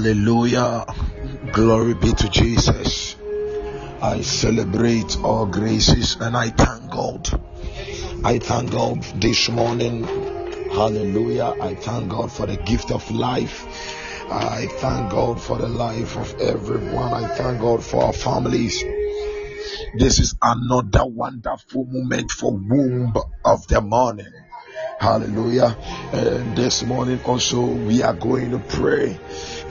Hallelujah. Glory be to Jesus. I celebrate all graces and I thank God. I thank God this morning. Hallelujah. I thank God for the gift of life. I thank God for the life of everyone. I thank God for our families. This is another wonderful moment for womb of the morning. Hallelujah. And this morning also we are going to pray.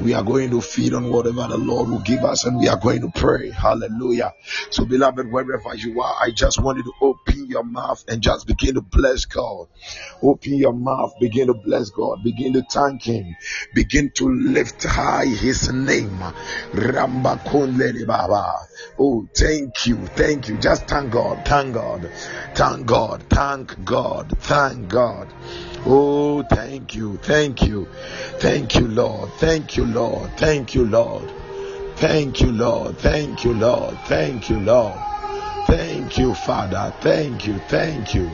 We are going to feed on whatever the Lord will give us and we are going to pray. Hallelujah. So beloved, wherever you are, I just want you to open your mouth and just begin to bless God. Open your mouth, begin to bless God, begin to thank Him, begin to lift high His name. Oh, thank you, thank you. Just thank God, thank God, thank God, thank God, thank God. Oh, thank you, thank you, thank you, Lord, thank you, Lord, thank you, Lord, thank you, Lord, thank you, Lord, thank you, Lord, thank you, Father, thank you, thank you,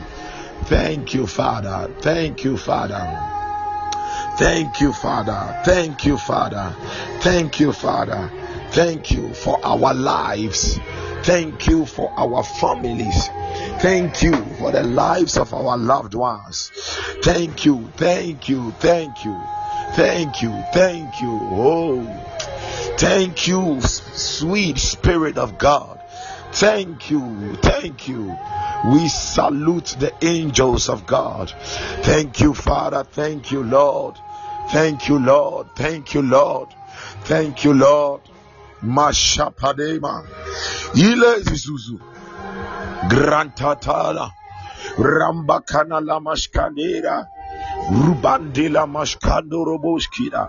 thank you, Father, thank you, Father. Thank you, Father. Thank you, Father. Thank you, Father. Thank you for our lives. Thank you for our families. Thank you for the lives of our loved ones. Thank you, thank you, thank you, thank you, thank you. Oh, thank you, sweet Spirit of God. Thank you, thank you. We salute the angels of God. Thank you, Father. Thank you, Lord. Thank you, Lord. Thank you, Lord. Thank you, Lord. Mashapadema. Ile Zuzu. Grantatala. Rambakana la mashkanera. Rubandila mashkando roboskida.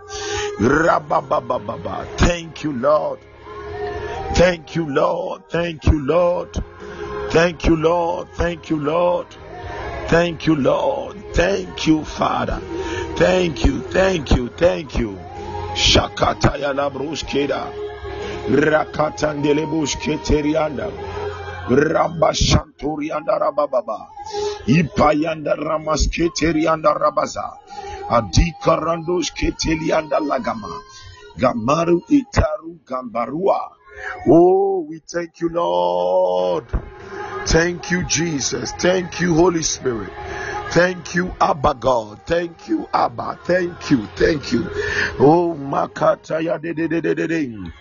Rababababa. Thank you, Lord. Thank you, Lord. Thank you, Lord. Thank you, Lord. Thank you, Lord. Thank you, Lord. Thank you, Father. Thank you, thank you, thank you. Shakataya labruskeda. Rakatandelebushketerianda. Rabashanturianda rabababa. Ipayanda ramasketerianda rabaza. Adikarandosh ketelianda lagama. Gamaru itaru gambarua. Oh, we thank you, Lord. Thank you, Jesus. Thank you, Holy Spirit. Thank you, Abba God. Thank you, Abba. Thank you. Thank you. Oh, Makata ya de de de de de de.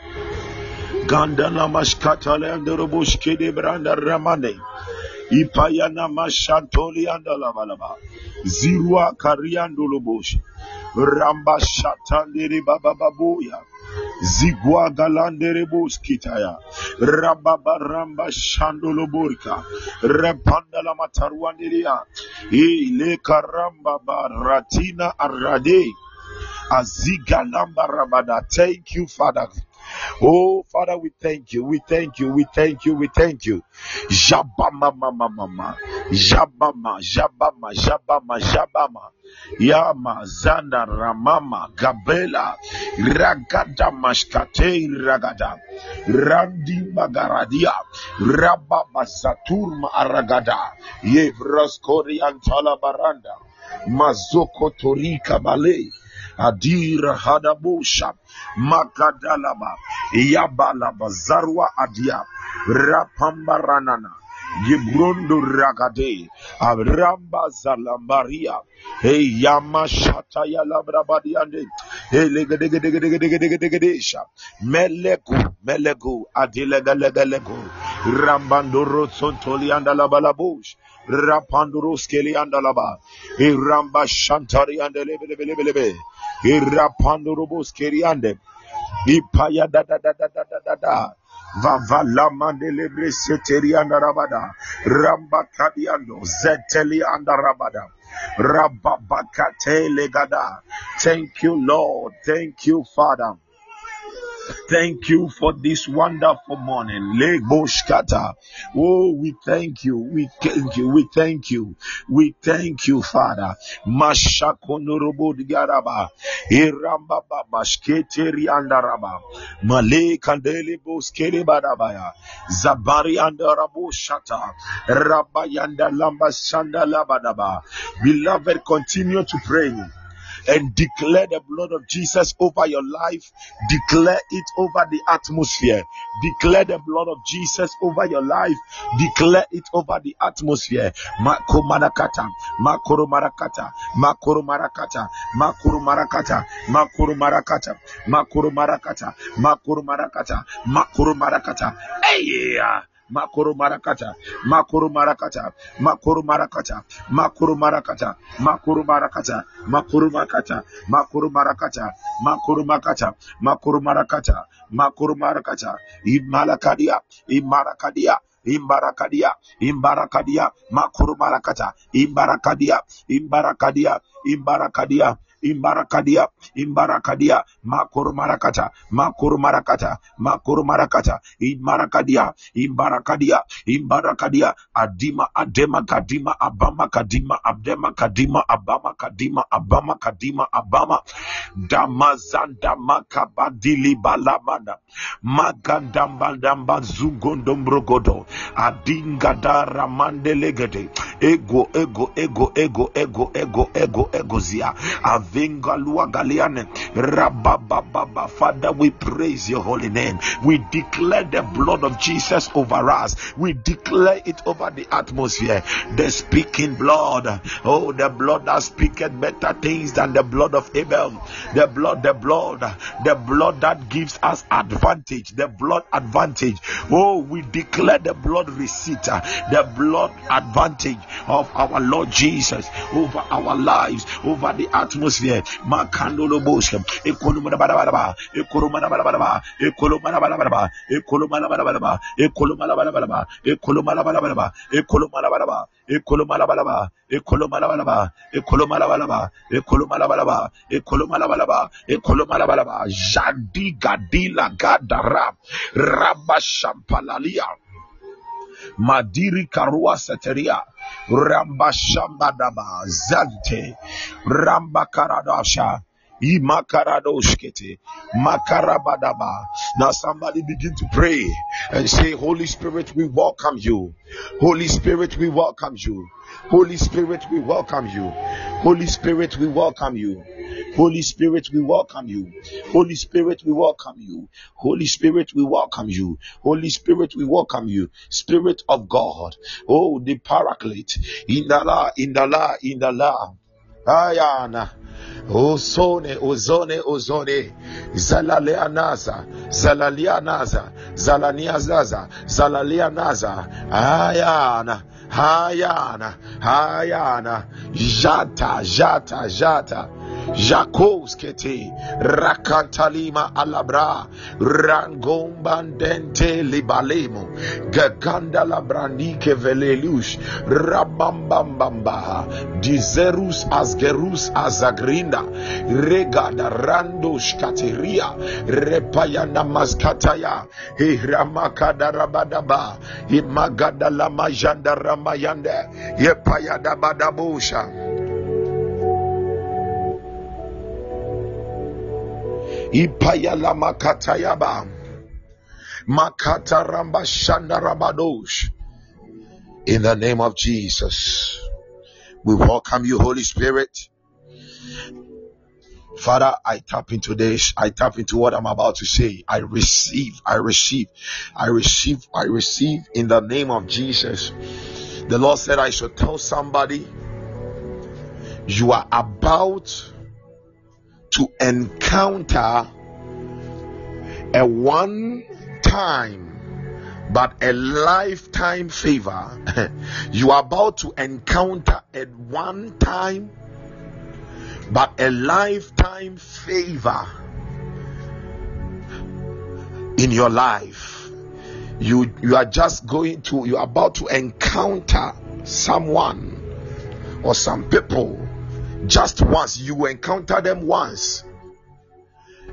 Gandana mashkata le andorobushke de branda ramane. Ipayana mashantoli andalabalaba. Zirua kariandolobosh. Ramba shatandere baba babuya. Zigwa galandere buskitaya. Rababa ramba shandolo burka. Repanda la mataruandiria. Ile karamba baratina arade. Aziga lamba rabada. Thank you, Father. Oh, Father, we thank you. We thank you. We thank you. We thank you. Jabama mama mama. Jabama, Jabama, Jabama, Jabama. Yama, Zanda, Ramama, Gabela, Ragada, Mashkate, Ragada, Randi, Magaradia, Rababa, Saturma, Aragada, Yevraskori, Antala, Baranda, Mazoko, Torika, Bale, Adira, Hadabusha, Makadalaba, Yabalaba, Zarwa, Adia, Rapambaranana, Gibrondo Ragade, Abramba Zalambaria, E Yamashata Yalabrabadiande, E Legadegadesha, Meleku, Melegu, Adilegalegaleku, Rambandoro Sontolianda Labalabush, Rapandurus Kelianda Laba, E Ramba Shantari and Lebelebelebe, E Rapandurubus Keriande, Ipaya da da da da da da da. Vavala mandelebre seteri andarabada. Ramba kadiando zeteli andarabada. Rababakate legada. Thank you, Lord. Thank you, Father. Thank you for this wonderful morning. Leboshkata. Oh, we thank you. We thank you. We thank you. We thank you, Father. Mashakonorobodigaraba. Iramba baba shketeri andaraba. Male kandele boskere badabaya. Zabari andarabo shata. Rabayanda lamba shanda labadaba. Beloved, continue to pray and declare the blood of Jesus over your life. Declare it over the atmosphere. Declare the blood of Jesus over your life. Declare it over the atmosphere. Mako marakata, makoro marakata, makoro marakata, makoro marakata, makoro marakata, makoro marakata, makoro marakata, makoro marakata. Hey, yeah. Makoro marakata, makoro marakata, makoro marakata, makoro marakata, makoro marakata, makoro marakata, makoro marakata, makoro marakata, makoro marakata, makoro marakata, imalakadia, imarakadia, imbarakadia, imbarakadia, makoro marakata, imbarakadia, imbarakadia, imbarakadia, imbarakadia, imbarakadia, makoro marakata, makoro marakata, makoro marakata, imbarakadia, imbarakadia imbarakadia. Adima adema kadima abama kadima abdema kadima abama kadima abama kadima abama. Damazanda makabadili balamada magadambadamba zugondombrogodo adingada ramandelegede ego ego ego ego ego ego ego ego zia galiane. Father we praise your holy name. We declare the blood of jesus over us. We declare it over the atmosphere. The speaking blood. Oh the blood that speaketh better things than the blood of abel. The blood the blood. The blood that gives us advantage. The blood advantage. Oh we declare the blood receipt. The blood advantage of our lord jesus over our lives over the atmosphere atmosphere. Ekolo mana bara barabaraba. Ekolo mana bara barabaraba. Ekolo mana bara barabaraba. Ekolo mana bara barabaraba. Ekolo mana bara barabaraba. Ekolo mana bara barabaraba. Ekolo mana bara barabaraba. Jadi gadila gadara. Rabashampalalia. Madiri karua seteria ramba shambadaba zante ramba karadasha. Now somebody begin to pray and say, Holy Spirit, we welcome you. Holy Spirit, we welcome you. Holy Spirit, we welcome you. Holy Spirit, we welcome you. Holy Spirit, we welcome you. Holy Spirit, we welcome you. Holy Spirit, we welcome you. Holy Spirit, we welcome you. Spirit of God. Oh, the Paraclete. In the la, in the la, in the la. Ayana. Ozone, ozone, ozone. Zalaleanaza, zalalianaza, zalaniazaza, zalalianaza. Ayana, ayana, ayana. Jata, jata, jata. Jakoskete Rakantalima Alabra Rangombandente Libalemo Gaganda Labranike Velelush Rabambambamba Dizerus Asgerus Azagrinda Regada Randosh Kateria Repayana Maskataya Hiramakada Rabadaba Imagada Lamajanda Ramayande Yepayada Badabusha Ipayala makatayaba. Makata ramba shanda rabadosh. In the name of Jesus, we welcome you, Holy Spirit. Father, I tap into this. I tap into what I'm about to say. I receive, I receive, I receive, I receive in the name of Jesus. The Lord said, I should tell somebody, you are about to encounter a one time but a lifetime favor. you are about to encounter at one time but a lifetime favor in your life. You you are just going to you are about to encounter someone or some people just once you encounter them once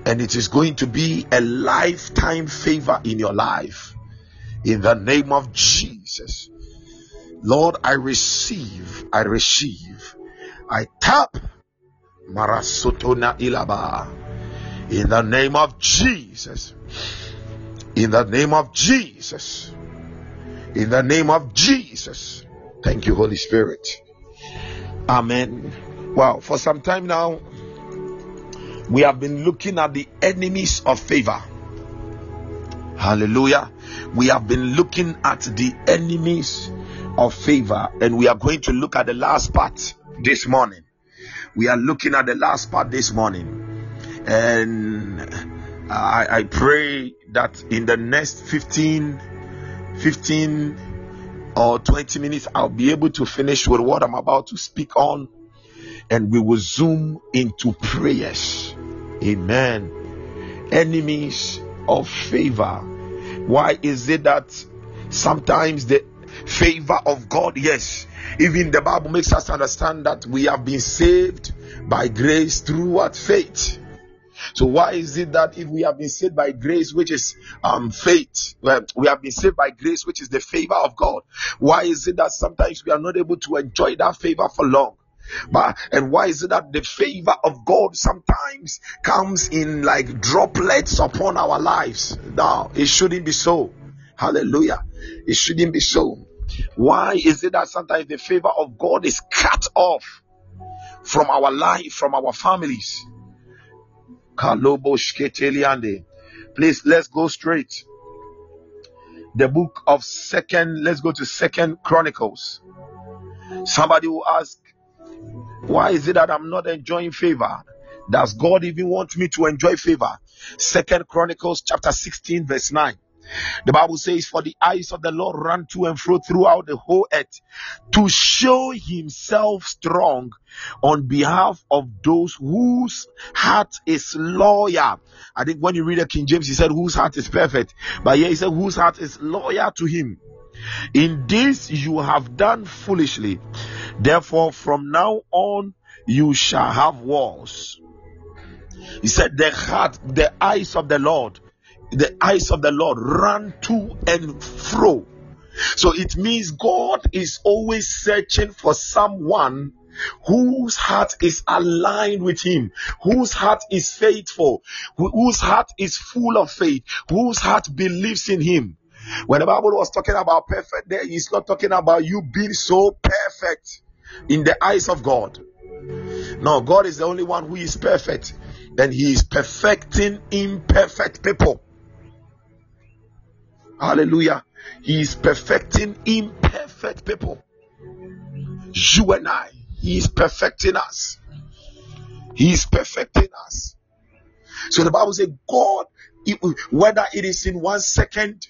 and it is going to be a lifetime favor in your life in the name of jesus. Lord i receive i receive. I tap. Marasotona ilaba. In the name of jesus. In the name of jesus. In the name of jesus. Thank you holy spirit. Amen. Well, for some time now, we have been looking at the enemies of favor. Hallelujah. We have been looking at the enemies of favor, and we are going to look at the last part this morning. We are looking at the last part this morning, and I, I pray that in the next 15 15 or 20 minutes, I'll be able to finish with what I'm about to speak on and we will zoom into prayers. Amen. Enemies of favor. Why is it that sometimes the favor of God, yes, even the Bible makes us understand that we have been saved by grace through what faith. So why is it that if we have been saved by grace, which is um faith, we have been saved by grace, which is the favor of God? Why is it that sometimes we are not able to enjoy that favor for long? But and why is it that the favor of God sometimes comes in like droplets upon our lives? No, it shouldn't be so. Hallelujah. It shouldn't be so. Why is it that sometimes the favor of God is cut off from our life, from our families? Please let's go straight. The book of second, let's go to second chronicles. Somebody will ask, why is it that I'm not enjoying favor? Does God even want me to enjoy favor? Second Chronicles chapter 16, verse 9. The Bible says, For the eyes of the Lord run to and fro throughout the whole earth to show himself strong on behalf of those whose heart is loyal. I think when you read the King James, he said, Whose heart is perfect. But here he said, Whose heart is loyal to him. In this you have done foolishly. Therefore, from now on, you shall have wars. He said, The heart, the eyes of the Lord, the eyes of the Lord run to and fro. So it means God is always searching for someone whose heart is aligned with him, whose heart is faithful, whose heart is full of faith, whose heart believes in him. When the Bible was talking about perfect, there he's not talking about you being so perfect in the eyes of God. No, God is the only one who is perfect, and He is perfecting imperfect people. Hallelujah. He is perfecting imperfect people. You and I, He is perfecting us. He is perfecting us. So the Bible says, God, whether it is in one second,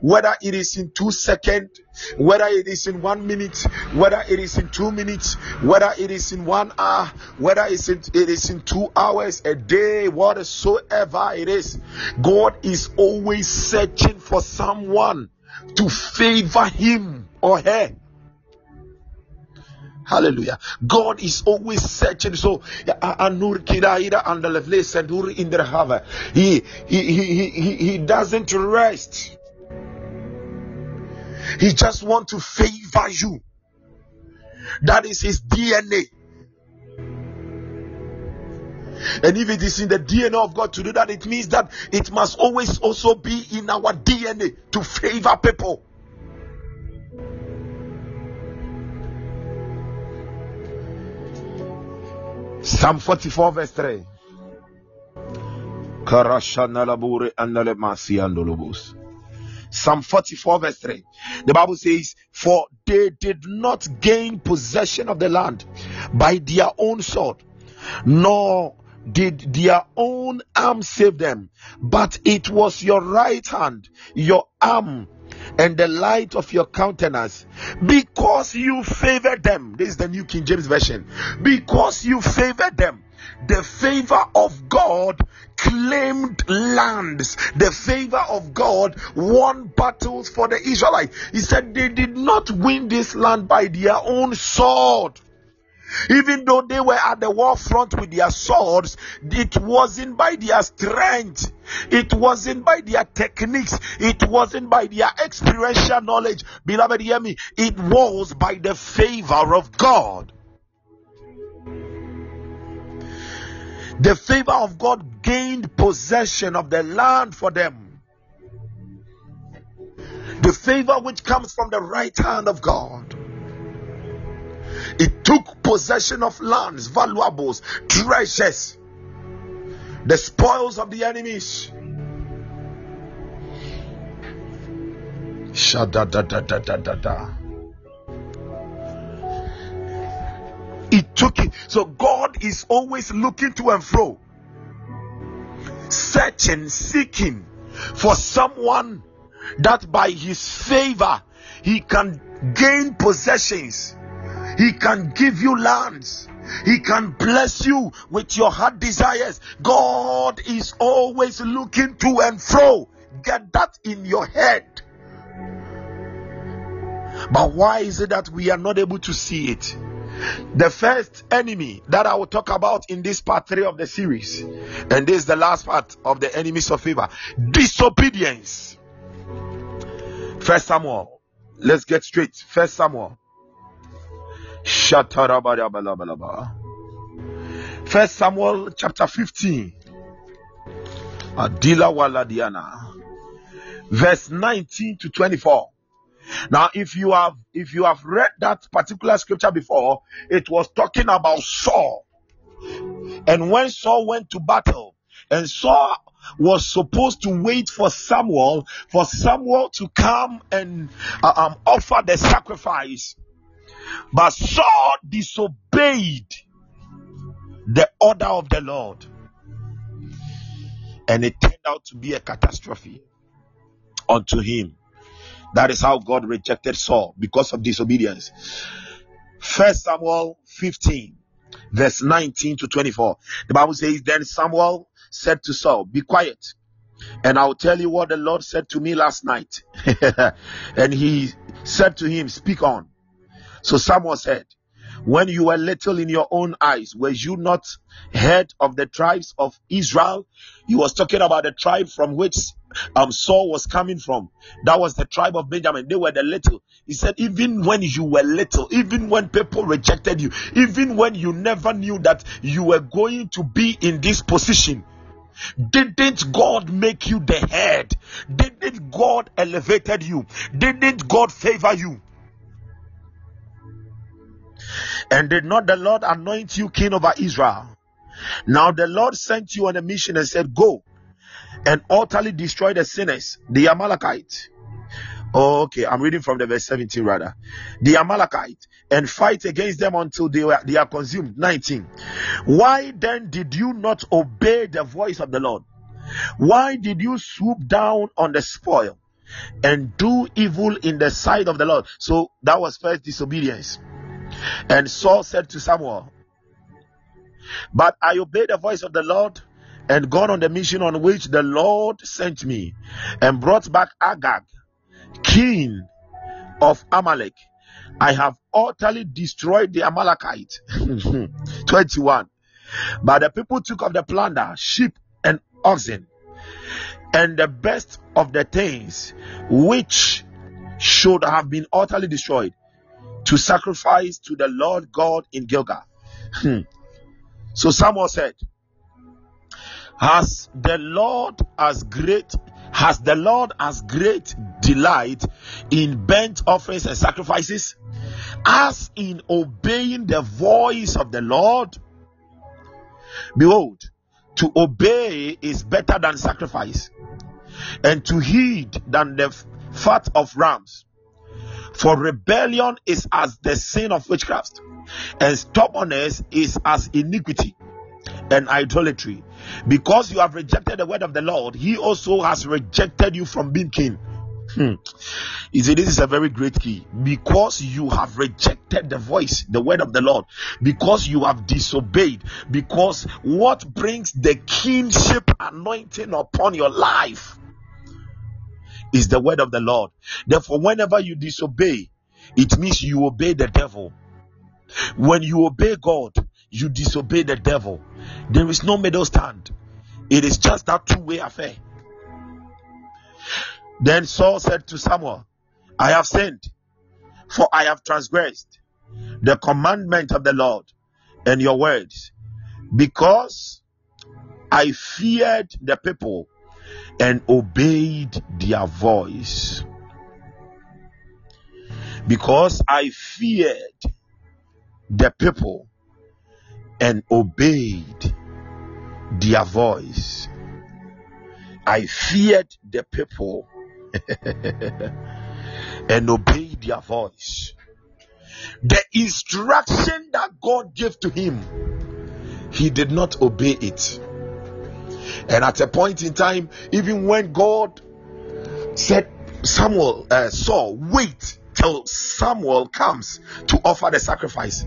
whether it is in two seconds, whether it is in one minute, whether it is in two minutes, whether it is in one hour, whether it's in, it is in two hours, a day, whatsoever it is, God is always searching for someone to favor him or her. Hallelujah. God is always searching. So Anur Kiraira and he he he he doesn't rest. He just want to favor you. That is his DNA. And if it is in the DNA of God to do that, it means that it must always also be in our DNA to favor people. Psalm 44, verse 3. Psalm 44, verse 3. The Bible says, For they did not gain possession of the land by their own sword, nor did their own arm save them, but it was your right hand, your arm, and the light of your countenance, because you favored them. This is the New King James Version. Because you favored them, the favor of God claimed lands. The favor of God won battles for the Israelites. He said they did not win this land by their own sword. Even though they were at the war front with their swords, it wasn't by their strength, it wasn't by their techniques, it wasn't by their experiential knowledge. Beloved, hear me, it was by the favor of God. The favor of God gained possession of the land for them. The favor which comes from the right hand of God. It took possession of lands, valuables, treasures, the spoils of the enemies. Shada da da da da da da. It took it. So God is always looking to and fro, searching, seeking for someone that by his favor he can gain possessions he can give you lands. He can bless you with your heart desires. God is always looking to and fro. Get that in your head. But why is it that we are not able to see it? The first enemy that I will talk about in this part three of the series, and this is the last part of the enemies of favor disobedience. First Samuel, let's get straight. First Samuel First Samuel chapter 15. Adila Waladiana. Verse 19 to 24. Now, if you have if you have read that particular scripture before, it was talking about Saul. And when Saul went to battle, and Saul was supposed to wait for Samuel, for Samuel to come and uh, um, offer the sacrifice but Saul disobeyed the order of the Lord. And it turned out to be a catastrophe unto him. That is how God rejected Saul because of disobedience. First Samuel 15, verse 19 to 24. The Bible says, Then Samuel said to Saul, Be quiet, and I'll tell you what the Lord said to me last night. and he said to him, Speak on. So Samuel said, When you were little in your own eyes, were you not head of the tribes of Israel? He was talking about the tribe from which um, Saul was coming from. That was the tribe of Benjamin. They were the little. He said, even when you were little, even when people rejected you, even when you never knew that you were going to be in this position, didn't God make you the head? Didn't God elevated you? Didn't God favor you? And did not the Lord anoint you king over Israel? Now the Lord sent you on a mission and said, Go and utterly destroy the sinners, the Amalekites. okay, I'm reading from the verse 17 rather. The Amalekite and fight against them until they were they are consumed. 19. Why then did you not obey the voice of the Lord? Why did you swoop down on the spoil and do evil in the sight of the Lord? So that was first disobedience. And Saul said to Samuel, But I obeyed the voice of the Lord and gone on the mission on which the Lord sent me and brought back Agag, king of Amalek. I have utterly destroyed the Amalekite. 21. But the people took of the plunder, sheep and oxen, and the best of the things which should have been utterly destroyed to sacrifice to the Lord God in Gilgal. Hmm. so Samuel said, Has the Lord as great has the Lord as great delight in burnt offerings and sacrifices as in obeying the voice of the Lord? Behold, to obey is better than sacrifice, and to heed than the fat of rams. For rebellion is as the sin of witchcraft, and stubbornness is as iniquity and idolatry. Because you have rejected the word of the Lord, He also has rejected you from being king. Hmm. You see, this is a very great key. Because you have rejected the voice, the word of the Lord, because you have disobeyed, because what brings the kingship anointing upon your life is the word of the Lord. Therefore, whenever you disobey, it means you obey the devil. When you obey God, you disobey the devil. There is no middle stand. It is just that two way affair. Then Saul said to Samuel, I have sinned, for I have transgressed the commandment of the Lord and your words, because I feared the people and obeyed their voice. Because I feared the people and obeyed their voice. I feared the people and obeyed their voice. The instruction that God gave to him, he did not obey it. And at a point in time, even when God said, Samuel, uh, Saul, wait till Samuel comes to offer the sacrifice.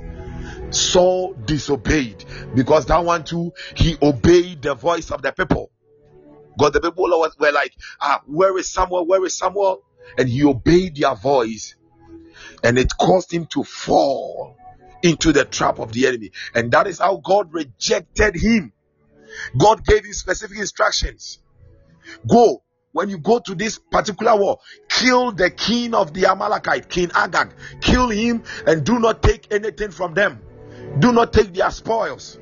Saul disobeyed because that one too, he obeyed the voice of the people. God, the people were like, ah, where is Samuel? Where is Samuel? And he obeyed their voice, and it caused him to fall into the trap of the enemy. And that is how God rejected him. God gave him specific instructions. Go. When you go to this particular war, kill the king of the Amalekite, King Agag. Kill him and do not take anything from them. Do not take their spoils.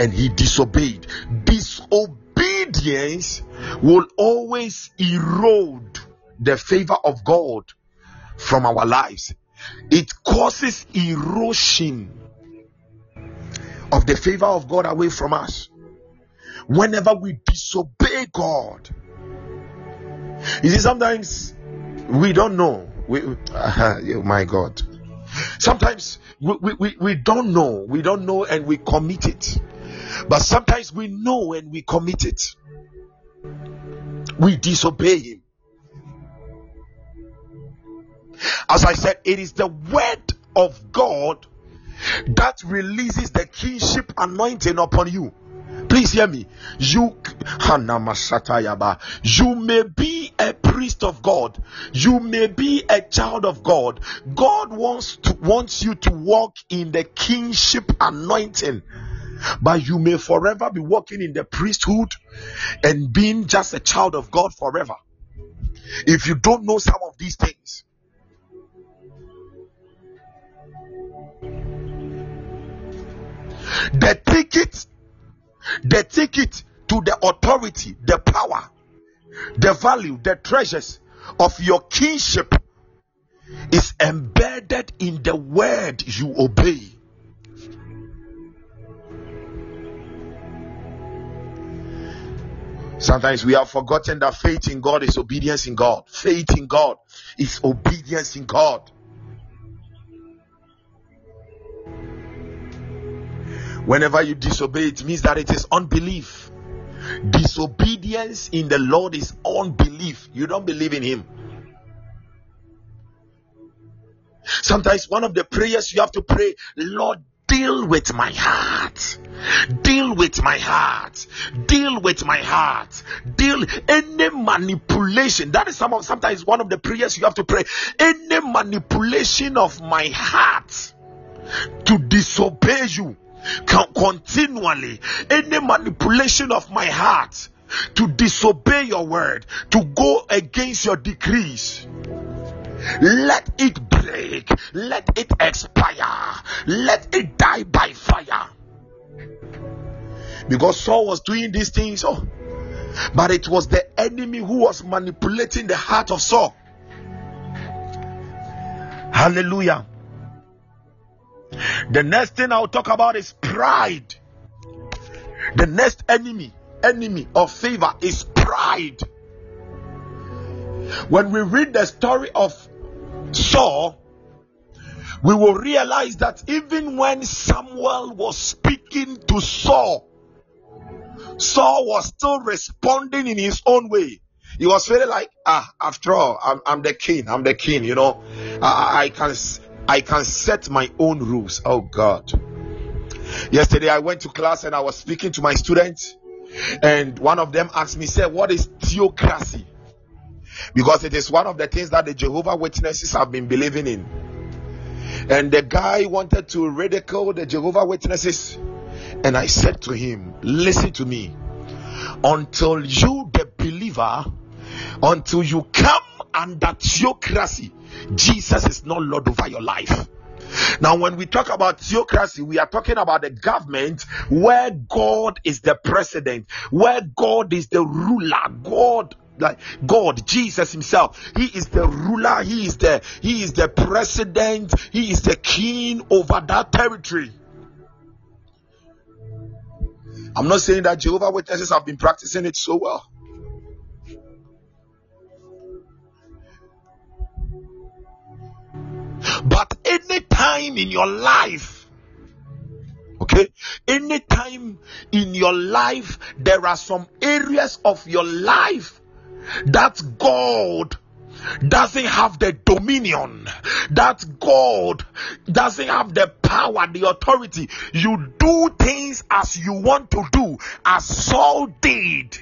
And he disobeyed. Disobedience will always erode the favor of God from our lives. It causes erosion of the favor of God away from us. Whenever we disobey God, you see, sometimes we don't know. We, uh, oh my God. Sometimes we, we, we don't know. We don't know and we commit it. But sometimes we know and we commit it. We disobey Him. As I said, it is the word of God that releases the kingship anointing upon you. Please hear me. You you may be a priest of God. You may be a child of God. God wants to wants you to walk in the kingship anointing. But you may forever be walking in the priesthood and being just a child of God forever. If you don't know some of these things, the ticket they take it to the authority, the power, the value, the treasures of your kingship is embedded in the word you obey. Sometimes we have forgotten that faith in God is obedience in God. Faith in God is obedience in God. Whenever you disobey, it means that it is unbelief. Disobedience in the Lord is unbelief. You don't believe in Him. Sometimes one of the prayers you have to pray, Lord, deal with my heart. Deal with my heart. Deal with my heart. Deal any manipulation. That is some of sometimes one of the prayers you have to pray. Any manipulation of my heart to disobey you continually. Any manipulation of my heart to disobey your word, to go against your decrees let it break, let it expire, let it die by fire. Because Saul was doing these things, oh, but it was the enemy who was manipulating the heart of Saul. Hallelujah. The next thing I'll talk about is pride. The next enemy, enemy of favor is pride. When we read the story of Saul, we will realize that even when Samuel was speaking to Saul, Saul was still responding in his own way. He was feeling like, ah, after all, I'm, I'm the king. I'm the king. You know, I, I can I can set my own rules. Oh God. Yesterday I went to class and I was speaking to my students, and one of them asked me, "said What is theocracy?" because it is one of the things that the Jehovah Witnesses have been believing in. And the guy wanted to ridicule the Jehovah Witnesses, and I said to him, Listen to me, until you, the believer, until you come under theocracy, Jesus is not Lord over your life. Now, when we talk about theocracy, we are talking about a government where God is the president, where God is the ruler, God like God, Jesus Himself. He is the ruler, He is the He is the president, He is the king over that territory. I'm not saying that Jehovah Witnesses have been practicing it so well. But any time in your life, okay, any time in your life, there are some areas of your life that God doesn't have the dominion, that God doesn't have the power, the authority. You do things as you want to do, as Saul did.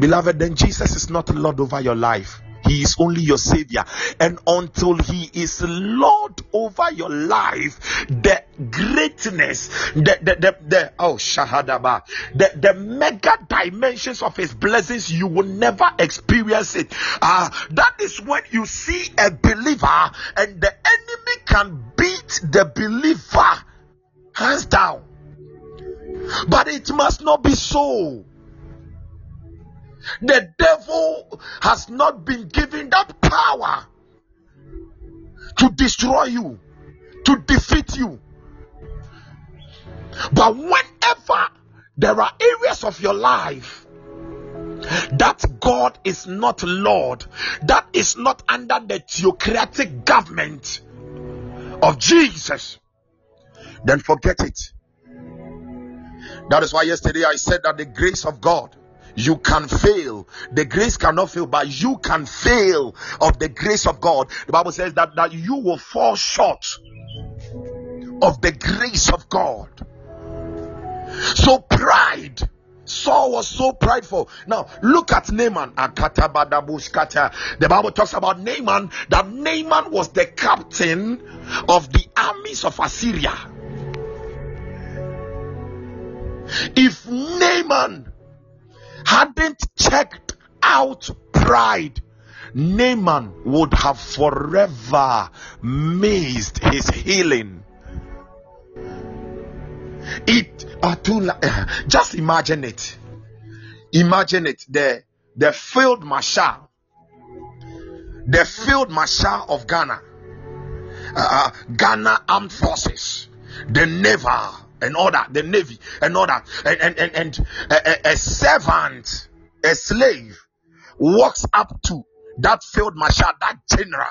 Beloved, then Jesus is not Lord over your life. He is only your savior. And until he is Lord over your life, the greatness, the the the, the oh shahadaba, the, the mega dimensions of his blessings, you will never experience it. Uh, that is when you see a believer and the enemy can beat the believer hands down. But it must not be so. The devil has not been given that power to destroy you, to defeat you. But whenever there are areas of your life that God is not Lord, that is not under the theocratic government of Jesus, then forget it. That is why yesterday I said that the grace of God you can fail. The grace cannot fail, but you can fail of the grace of God. The Bible says that, that you will fall short of the grace of God. So pride. Saul was so prideful. Now look at Naaman. The Bible talks about Naaman that Naaman was the captain of the armies of Assyria. If Naaman hadn't checked out pride, Naaman would have forever missed his healing. It uh, just imagine it. Imagine it. The the field marshal, the field marshal of Ghana, uh, Ghana Armed Forces, the naval and all that, the navy and all that, and and and, and a, a servant, a slave, walks up to that field marshal, that general.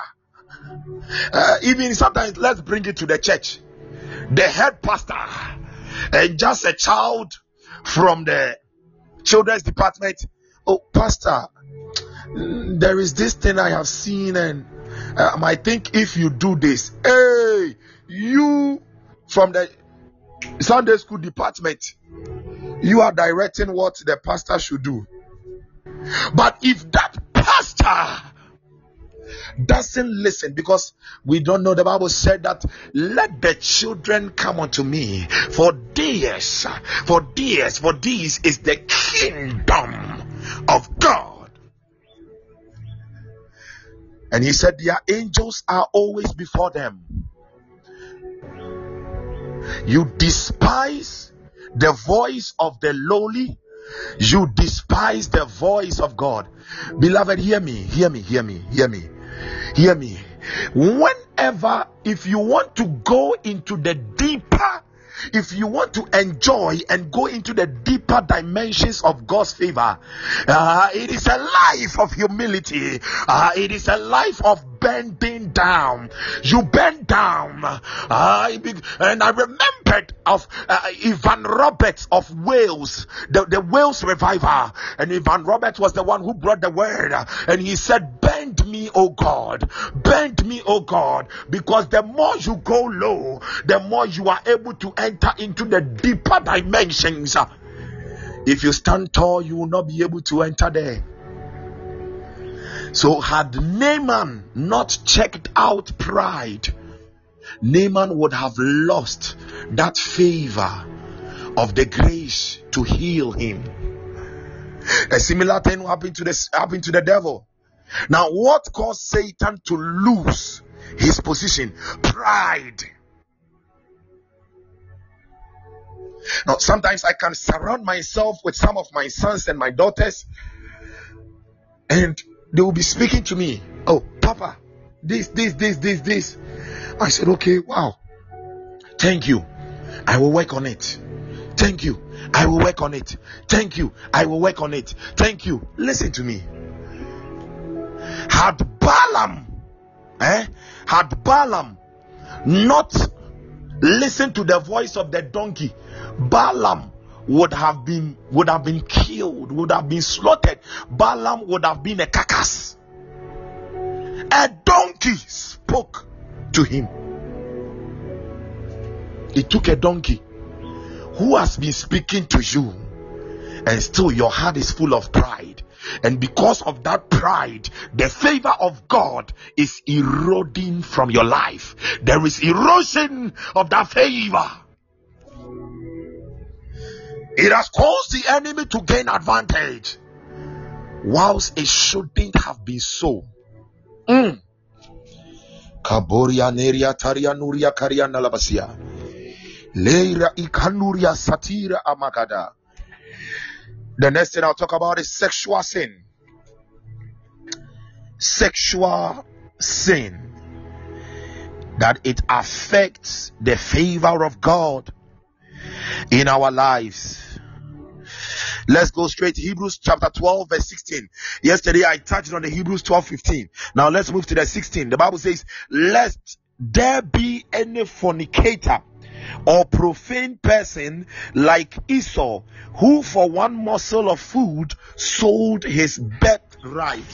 Uh, even sometimes, let's bring it to the church. The head pastor and just a child from the children's department. Oh, pastor, there is this thing I have seen, and um, I think if you do this, hey, you from the Sunday school department, you are directing what the pastor should do. But if that pastor doesn't listen because we don't know the bible said that let the children come unto me for this for this for this is the kingdom of god and he said their angels are always before them you despise the voice of the lowly. You despise the voice of god. Beloved hear me hear me hear me hear me hear me. Whenever if you want to go into the deeper if you want to enjoy and go into the deeper dimensions of God's favor, uh, it is a life of humility. Uh, it is a life of bending down. You bend down. Uh, and I remembered of uh, Evan Roberts of Wales, the, the Wales reviver. And Evan Roberts was the one who brought the word. And he said, Bend me, O God. Bend me, O God. Because the more you go low, the more you are able to enter into the deeper dimensions. If you stand tall, you will not be able to enter there. So, had Naaman not checked out pride, Naaman would have lost that favor of the grace to heal him. A similar thing happened to the happened to the devil. Now, what caused Satan to lose his position? Pride. Now, sometimes I can surround myself with some of my sons and my daughters, and they will be speaking to me. Oh, Papa, this, this, this, this, this. I said, okay, wow. Thank you. I will work on it. Thank you. I will work on it. Thank you. I will work on it. Thank you. Listen to me. Had Balaam, eh? Had Balaam not listened to the voice of the donkey, Balaam would have been would have been killed, would have been slaughtered. Balaam would have been a carcass. A donkey spoke to him. It took a donkey who has been speaking to you, and still your heart is full of pride. And because of that pride, the favor of God is eroding from your life. There is erosion of that favor. It has caused the enemy to gain advantage, whilst it shouldn't have been so. Mm. Kaboria neria taria nuria karia nalabasia. Leira ikanuria satira amagada. The next thing I'll talk about is sexual sin. Sexual sin. That it affects the favor of God in our lives. Let's go straight to Hebrews chapter 12, verse 16. Yesterday I touched on the Hebrews 12, 15. Now let's move to the 16. The Bible says, Lest there be any fornicator or profane person like Esau, who for one morsel of food sold his birthright.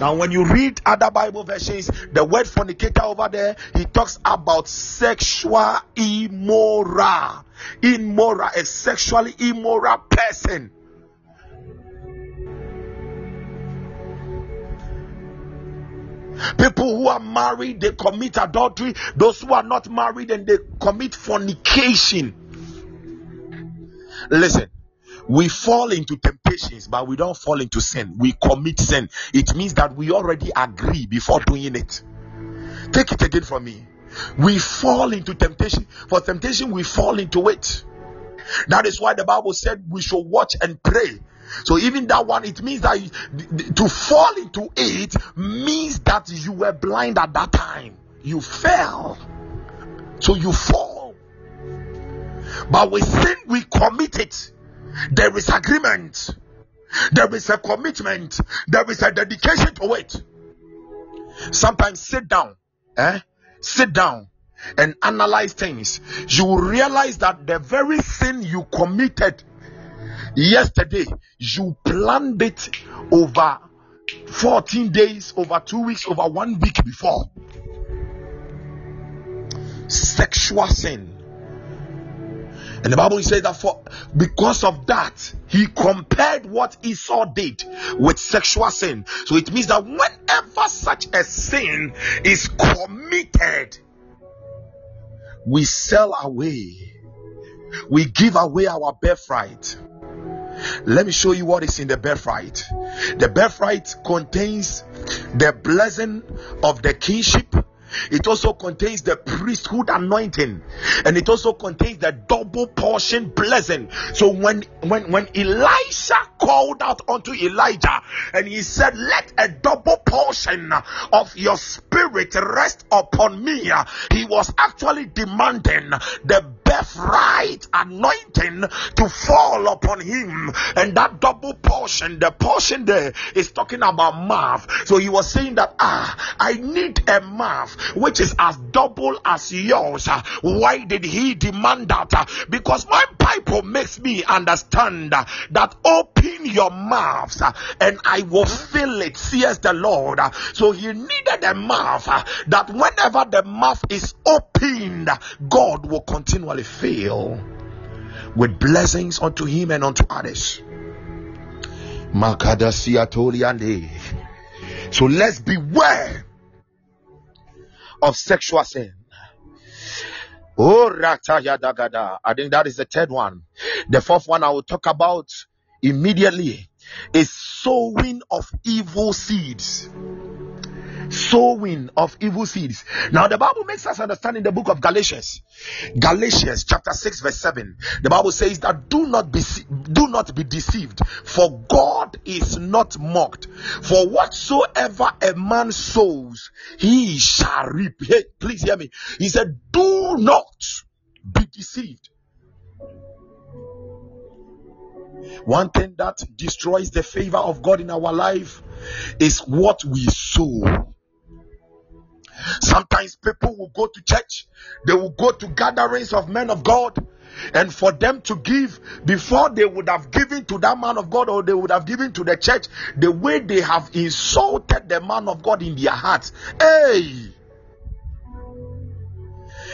Now, when you read other Bible versions, the word fornicator over there, he talks about sexual immoral. Immoral, a sexually immoral person. People who are married, they commit adultery. Those who are not married and they commit fornication. Listen, we fall into temptations, but we don't fall into sin. We commit sin. It means that we already agree before doing it. Take it again from me. We fall into temptation. For temptation, we fall into it. That is why the Bible said we should watch and pray So even that one, it means that to fall into it means that you were blind at that time. You fell. So you fall. But with sin, we commit it. There is agreement. There is a commitment. There is a dedication to it. Sometimes sit down. Eh? Sit down and analyze things. You will realize that the very sin you committed yesterday, you planned it over 14 days, over two weeks, over one week before. Sexual sin. And the Bible says that for because of that, he compared what Esau did with sexual sin. So it means that whenever such a sin is committed, we sell away, we give away our birthright. Let me show you what is in the birthright. The birthright contains the blessing of the kingship. It also contains the priesthood anointing, and it also contains the double portion blessing. So when when when Elisha called out unto Elijah and he said, "Let a double portion of your spirit rest upon me," he was actually demanding the birthright anointing to fall upon him. And that double portion, the portion there is talking about mouth. So he was saying that, ah, I need a mouth which is as double as yours. Ah, why did he demand that? Ah, because my Bible makes me understand ah, that open your mouths and I will fill it, says the Lord. So he needed a mouth that whenever the mouth is opened, God will continually fail with blessings unto him and unto others. So let's beware of sexual sin. Oh, Ratayadagada. I think that is the third one. The fourth one I will talk about immediately is sowing of evil seeds sowing of evil seeds. Now, the Bible makes us understand in the book of Galatians, Galatians chapter 6, verse 7. The Bible says that do not be do not be deceived, for God is not mocked. For whatsoever a man sows, he shall reap. Hey, please hear me. He said, Do not be deceived. One thing that destroys the favor of God in our life is what we sow. Sometimes people will go to church, they will go to gatherings of men of God, and for them to give before they would have given to that man of God or they would have given to the church, the way they have insulted the man of God in their hearts. Hey,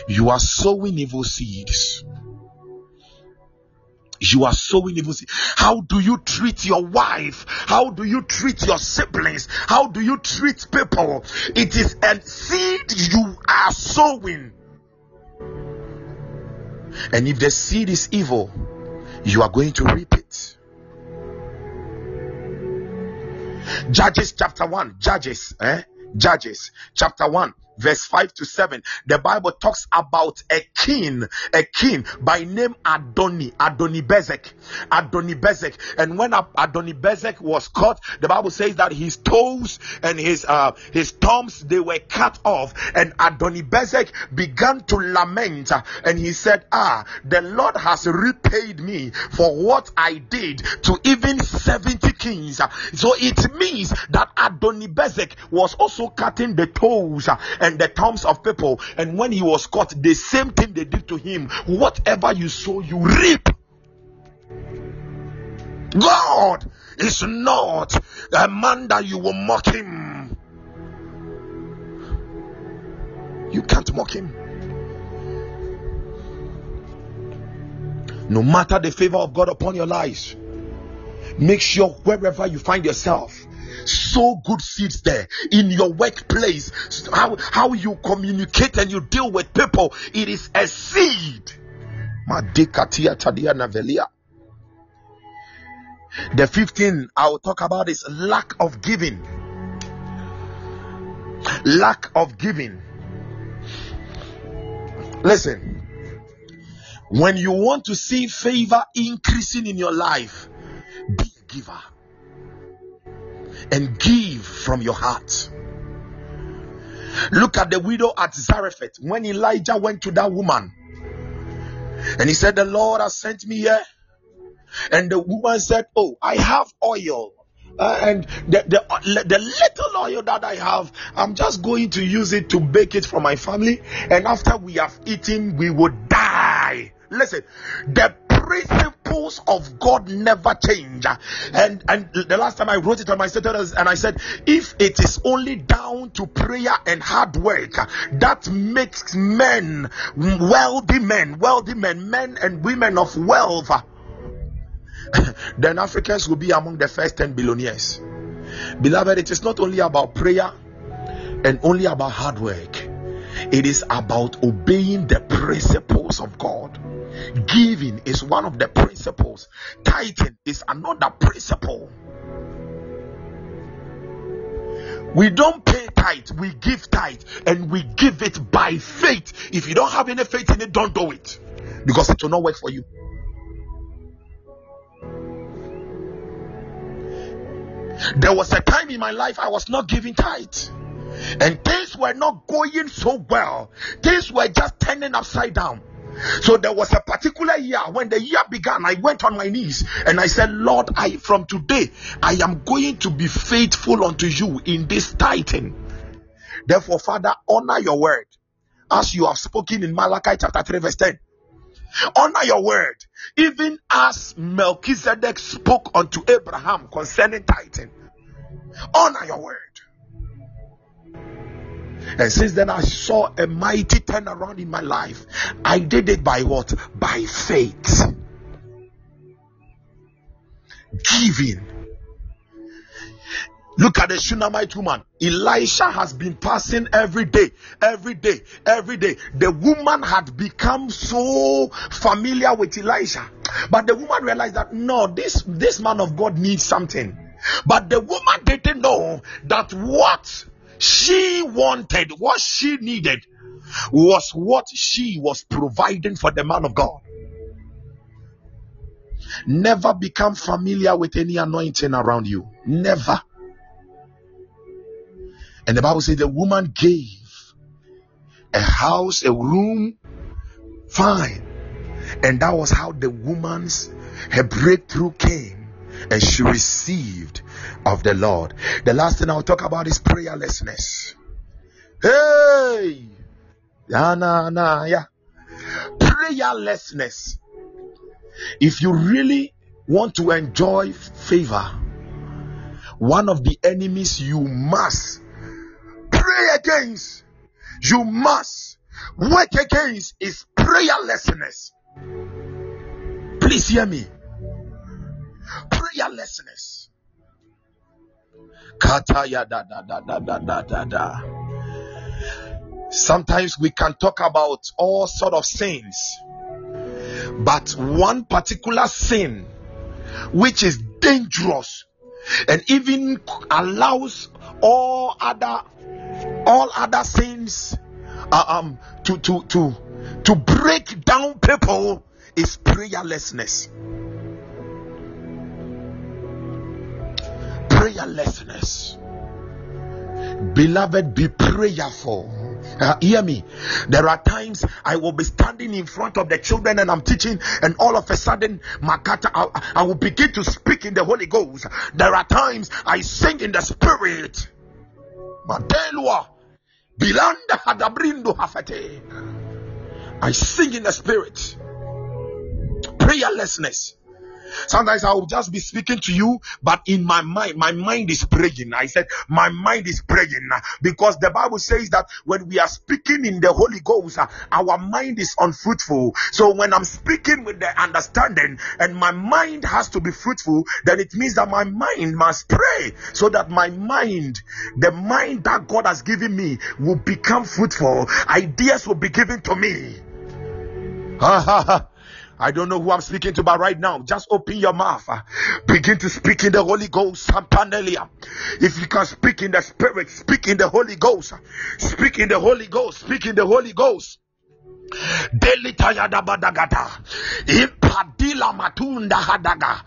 you are sowing evil seeds you are sowing evil seed. How do you treat your wife? How do you treat your siblings? How do you treat people? It is a seed you are sowing. And if the seed is evil, you are going to reap it. Judges chapter 1, Judges, eh? Judges chapter 1, verse 5 to 7 the bible talks about a king a king by name adoni adoni bezek adoni bezek and when adoni bezek was caught the bible says that his toes and his uh his thumbs they were cut off. And adoni bezek began to lament and he said ah the lord has repaid me for what i did to even 70 kings. So it means that adoni bezek was also cutting the toes and the thumbs of people. And when he was caught, the same thing they did to him. Whatever you sow, you reap. God is not a man that you will mock him. You can't mock him. No matter the favor of God upon your lives, make sure wherever you find yourself, sow good seeds there in your workplace how how you communicate and you deal with people it is a seed the 15 I'll talk about is lack of giving. Lack of giving. Listen, when you want to see favor increasing in your life, be a giver and give from your heart. Look at the widow at Zarephath when Elijah went to that woman and he said, The Lord has sent me here. And the woman said, Oh, I have oil. Uh, and the, the, the little oil that I have, I'm just going to use it to bake it for my family. And after we have eaten, we would die. Listen, the principles of God never change. And and the last time I wrote it on my status, and I said, if it is only down to prayer and hard work that makes men wealthy men, wealthy men, men and women of wealth, then Africans will be among the first 10 billionaires. Beloved, it is not only about prayer and only about hard work, it is about obeying the principles of God. Giving is one of the principles, tithing is another principle. We don't pay tithe, we give tithe, and we give it by faith. If you don't have any faith in it, don't do it because it will not work for you. There was a time in my life I was not giving tithe, and things were not going so well, things were just turning upside down. So there was a particular year when the year began, I went on my knees and I said, Lord, I from today I am going to be faithful unto you in this tithing. Therefore, Father, honor your word as you have spoken in Malachi chapter 3, verse 10. Honor your word, even as Melchizedek spoke unto Abraham concerning tithing. Honor your word. And since then, I saw a mighty turnaround in my life. I did it by what? By faith. Giving. Look at the Shunammite woman. Elisha has been passing every day, every day, every day. The woman had become so familiar with Elisha. But the woman realized that no, this, this man of God needs something. But the woman didn't know that what she wanted, what she needed, was what she was providing for the man of God. Never become familiar with any anointing around you. Never. And the Bible says the woman gave a house, a room, fine. And that was how the woman's her breakthrough came and she received of the Lord. The last thing I'll talk about is prayerlessness. Hey, yeah, nah, nah, yeah. Prayerlessness. If you really want to enjoy favor, one of the enemies you must pray against, you must work against is prayerlessness. Please hear me. Prayerlessness. Da da da da da da da da. Sometimes we can talk about all sort of sins, but one particular sin which is dangerous and even allows all other all other sins uh, um to to to to break down people is prayerlessness prayerlessness. Beloved, be prayerful. Uh, hear me. There are times I will be standing in front of the children and I'm teaching, and all of a sudden, Makata, I, I will begin to speak in the Holy Ghost. There are times I sing in the Spirit. Bilanda Hafete. I sing in the Spirit. Prayerlessness. Sometimes I will just be speaking to you, but in my mind, my mind is praying. I said, My mind is praying because the Bible says that when we are speaking in the Holy Ghost, uh, our mind is unfruitful. So when I'm speaking with the understanding and my mind has to be fruitful, then it means that my mind must pray so that my mind, the mind that God has given me, will become fruitful. Ideas will be given to me. Ha ha ha. I don't know who I'm speaking to, but right now, just open your mouth. Uh, begin to speak in the Holy Ghost. If you can speak in the Spirit, speak in the Holy Ghost. Uh, speak in the Holy Ghost. Speak in the Holy Ghost. impadila matunda hadaga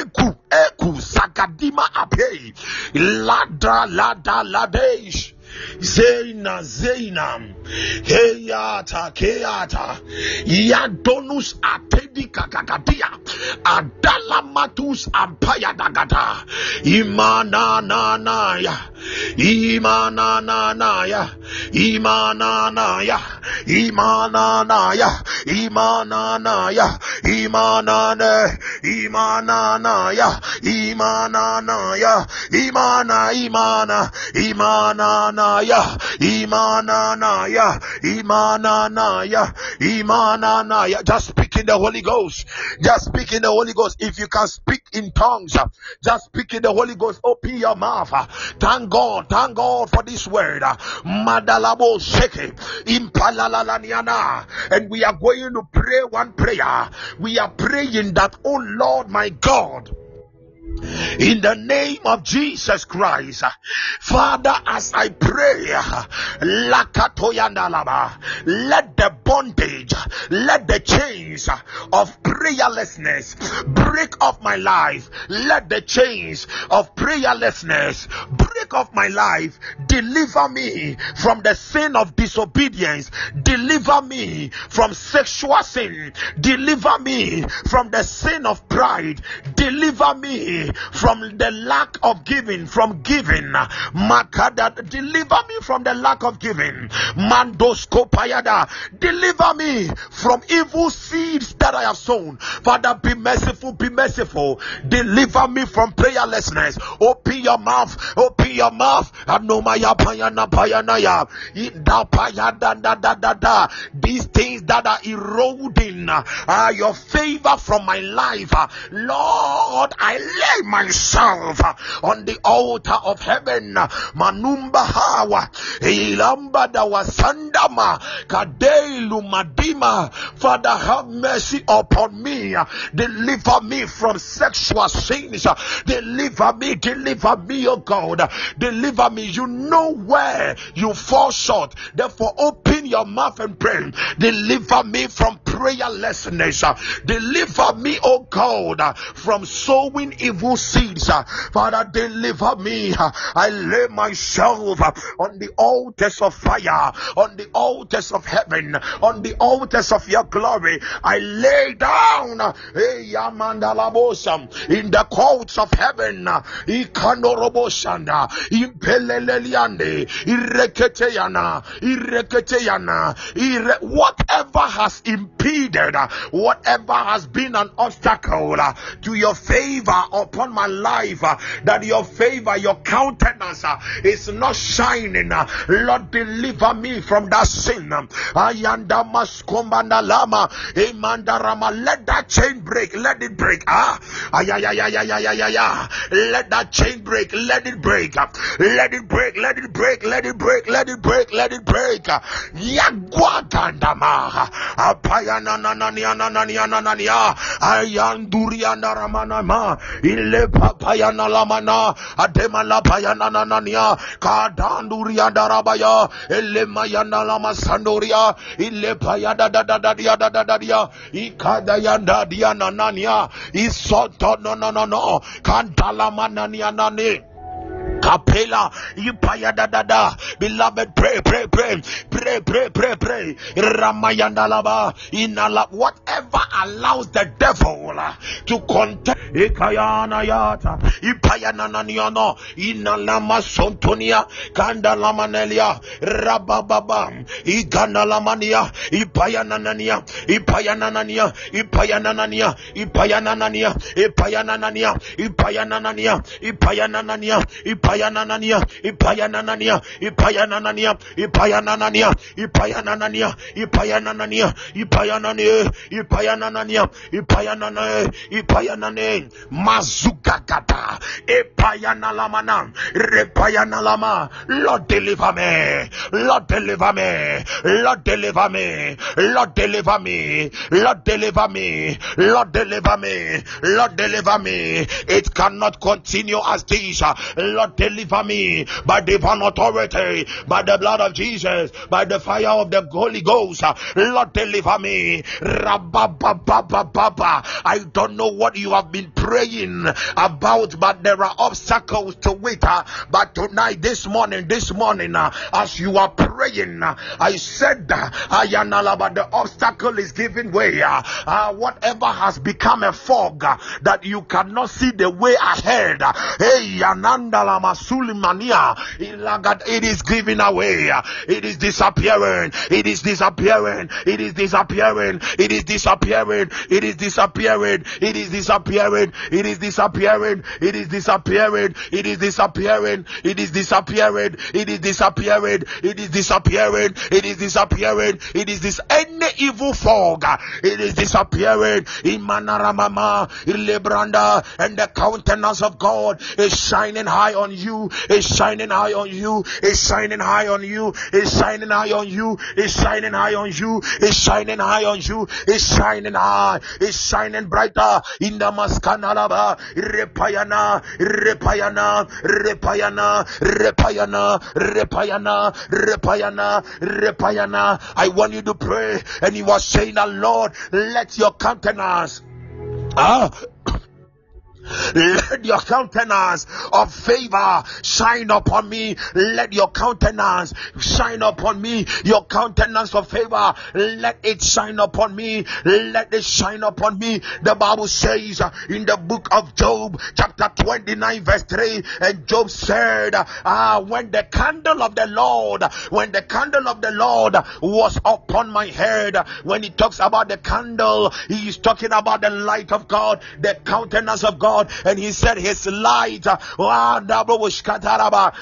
eku eku apei lada Zeina Heyata Keata Yadonus Atedi Kakakatia Adala Matus Ampaya Dagata. Imana Nanaya Imana Nanaya Imana Naya Imana Naya Imana Naya Imana. Ne Imana Naya Imana Naya Imana Imana Imana imananaya imananaya imananaya. Imananaya. Just speak in the holy ghost. Just speak in the holy ghost. If you can speak in tongues just speak in the holy ghost. Open your mouth. Thank god. Thank god for this word. Madalabo sheke. Impalalaniana. And we are going to pray one prayer. We are praying that oh lord my god in the name of Jesus Christ. Father, as I pray, let the bondage, let the chains of prayerlessness break off my life. Let the chains of prayerlessness break off my life. Deliver me from the sin of disobedience. Deliver me from sexual sin. Deliver me from the sin of pride. Deliver me from the lack of giving, from giving. Makada, deliver me from the lack of giving. Mandoskopayada, deliver me from evil seeds that I have sown. Father, be merciful, be merciful. Deliver me from prayerlessness. Open your mouth, open your mouth. Anomaya payana payanaya. da da da da. da. These things that are eroding uh, your favor from my life. Lord, I lay myself on the altar of heaven. Manumba hawa, ilamba da wasandama, kadelu madima. Father, have mercy upon me. Deliver me from sexual sins. Deliver me, deliver me, oh God. Deliver me. You know where you fall short. Therefore, open your mouth and pray. Deliver me from prayerlessness. Deliver me, oh God, from sowing evil seeds. Uh, Father, deliver me. Uh, I lay myself uh, on the altars of fire, on the altars of heaven, on the altars of your glory. I lay down in the courts of heaven. Whatever has impeded, whatever has been an obstacle to your favor upon my life, uh, that your favor, your countenance uh, is not shining. Uh, Lord, deliver me from that sin. Ayanda maskombanda lama, emandarama. Let that chain break. Let it break. Ah, ayayayayayayaya. Let that chain break. Let it break. Let it break. Let it break. Let it break. Let it break. Let it break. Yagwagandama. Apayana nanania nanania Ile papayana lamana. Adema la payana nanania. Kadanduria darabaya. Ele mayana lama sandoria. Ile payada da da da dia da da da dia. Ikada yanda dia nanania. Isoto no no no no. Kantala manania nani. Capella, Ipayada da beloved, pray, pray, pray, pray, pray, pray, pray. Ramayandalaba, inala, whatever allows the devil uh, to contend. Sontonia, kandalamanelia, rabababam, iganalamania, Ipayana nania, Ipayana nania, Ipayana nania, Ipayana nania, Ipayana nania, Ipayana nania, Ipayana nania, ipayananania ipayanane ipayanane. Mazugagata epayanalamana repayanalama Lord deliver me. Lord deliver me. Lord deliver me. Lord deliver me. Lord deliver me. Lord deliver me. Lord deliver me. It cannot continue as this. Lord deliver me by divine authority, by the blood of Jesus, by the fire of the Holy Ghost. Lord, deliver me. I don't know what you have been praying about, but there are obstacles to it. Uh, but tonight, this morning, this morning, uh, as you are praying, uh, I said, Ayanala, but the obstacle is giving way. Uh, whatever has become a fog that you cannot see the way ahead. Hey, Anandala Masulimania, it is giving away. It is disappearing. It is disappearing. It is disappearing. It is disappearing. It is disappearing. It is disappearing. It is disappearing. It is disappearing. It is disappearing. It is disappearing. It is disappearing. It is disappearing. It is disappearing. It is this any evil fog. It is disappearing. In Manaramama, in Lebranda, and the countenance of God is shining high on you. Is shining high on you. Is shining high on you. Is shining high on you. Is shining high on you. Is shining high on you. Is shining high. Is shining brighter in the Maskanalaba. Repayana. Repayana. Repayana. Repayana. Repayana. Repayana. Repayana. I want you to pray. And he was saying, Lord, let your countenance ah, let your countenance of favor shine upon me. Let your countenance shine upon me. Your countenance of favor, let it shine upon me. Let it shine upon me. The Bible says in the book of Job, chapter 29, verse 3, and Job said, Ah, when the candle of the Lord, when the candle of the Lord was upon my head, when he talks about the candle, he is talking about the light of God, the countenance of God. God, and He said, His light uh,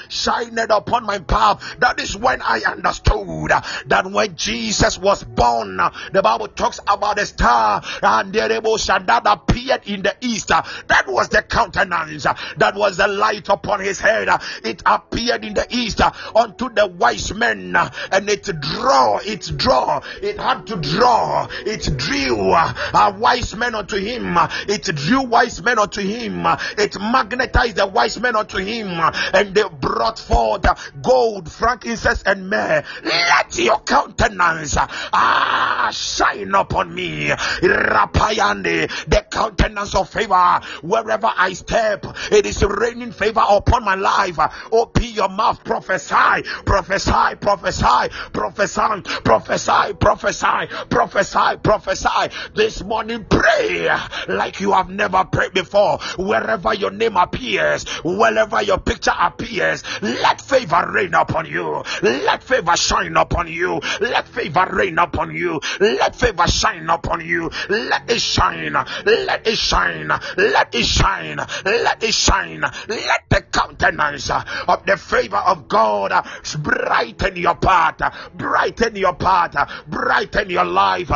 shined upon my path. That is when I understood uh, that when Jesus was born, uh, the Bible talks about a star and that appeared in the east. That was the countenance, that was the light upon his head. It appeared in the east unto the wise men, and it draw, it draw, it had to draw, it drew a wise men unto him, it drew wise men unto him. It magnetized the wise men unto him, and they brought forth gold, frankincense, and myrrh. Let your countenance ah shine upon me. Rapayande, the countenance of favor. Wherever I step, it is raining favor upon my life. Open your mouth, prophesy, prophesy, prophesy, prophesy, prophesy, prophesy, prophesy, prophesy. This morning, pray like you have never prayed before wherever your name appears, wherever your picture appears, let favor rain upon you. Let favor shine upon you. Let favor rain upon you. Let favor shine upon you. Let it shine. Let it shine. Let it shine. Let it shine. Let the countenance of the favor of God brighten your path. Brighten your path. Brighten your life.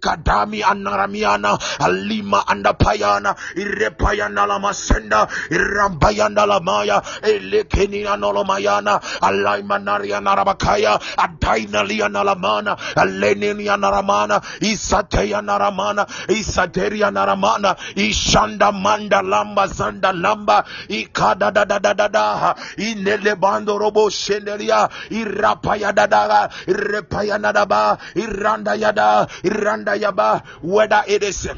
Kadami Alima and payana irepayana la masenda irambayana la maya elekeni anolomayana alaimanaria narabakaya adaina liana la mana aleneni naramana isateya naramana isateria naramana ishanda manda lamba zanda lamba ikada da da da da da inele bando robo shenderia irapaya da da irepaya nadaba iranda yada iranda yaba whether it is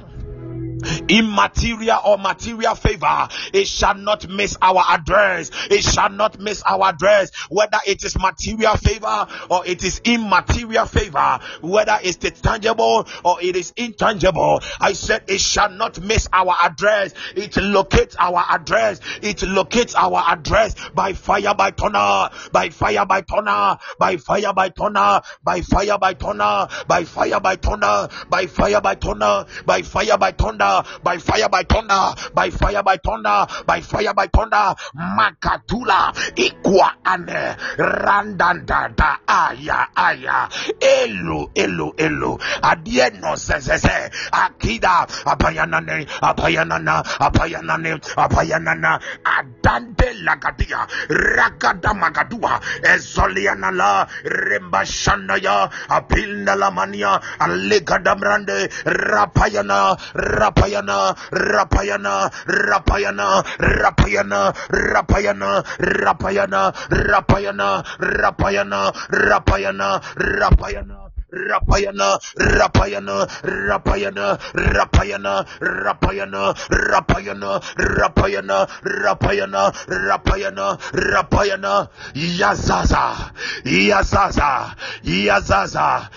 immaterial or material favor it shall not miss our address. It shall not miss our address. Whether it is material favor or it is immaterial favor whether it is tangible or it is intangible i said it shall not miss our address. It locates our address. It locates our address by fire by thunder by fire by thunder by fire by thunder by fire by thunder by fire by thunder by fire by thunder by fire by thunder by fire, by thunder, by fire, by thunder, by fire, by thunder. Makatula, Ikwa ane, randanda, aya, aya, elu, elu, elu, adieno, zezeze, akida, apayanane, apayanana, apayanane, apayanana, adante lagadia, ragada magadua, ezoliana la, rembashanaya, apilna la mania, alegada brande, rapayana, rap rapayana rapayana rapayana rapayana rapayana rapayana rapayana rapayana rapayana rapayana Rapayana, Rapayana, Rapayana, Rapayana, Rapayana, Rapayana, Rapayana, Rapayana, Rapayana, Rapayana, Yazaza, Yazaza, Yazaza,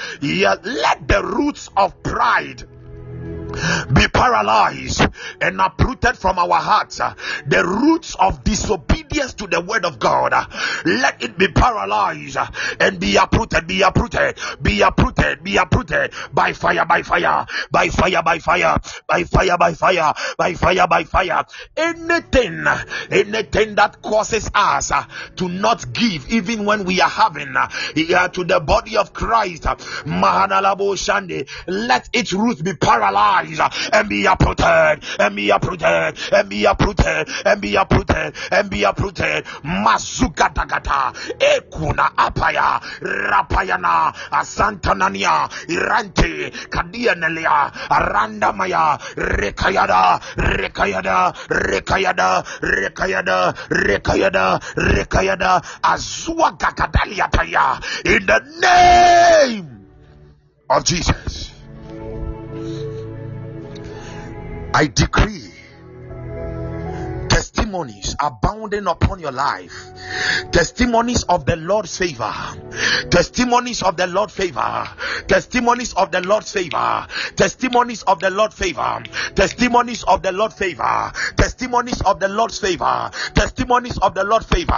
let the roots of pride be paralyzed and uprooted from our hearts. The roots of disobedience to the word of God, let it be paralyzed and be uprooted, be uprooted, be uprooted, be uprooted. By fire, by fire, by fire, by fire, by fire, by fire, by fire, by fire. Anything, anything that causes us to not give, even when we are having to the body of Christ, let its roots be paralyzed and be uprooted and be uprooted and be uprooted and be uprooted and be uprooted. Mazuka dagata ekuna apaya rapayana asantanania irante kadianelia arandamaya rekayada rekayada rekayada rekayada rekayada rekayada azua gakadaliataya in the name of Jesus. I decree testimonies abounding upon your life. Testimonies of the lord's favor. Testimonies of the lord's favor. Testimonies of the lord's favor. Testimonies of the lord's favor. Testimonies of the lord's favor. Testimonies of the lord's favor. Testimonies of the lord's favor.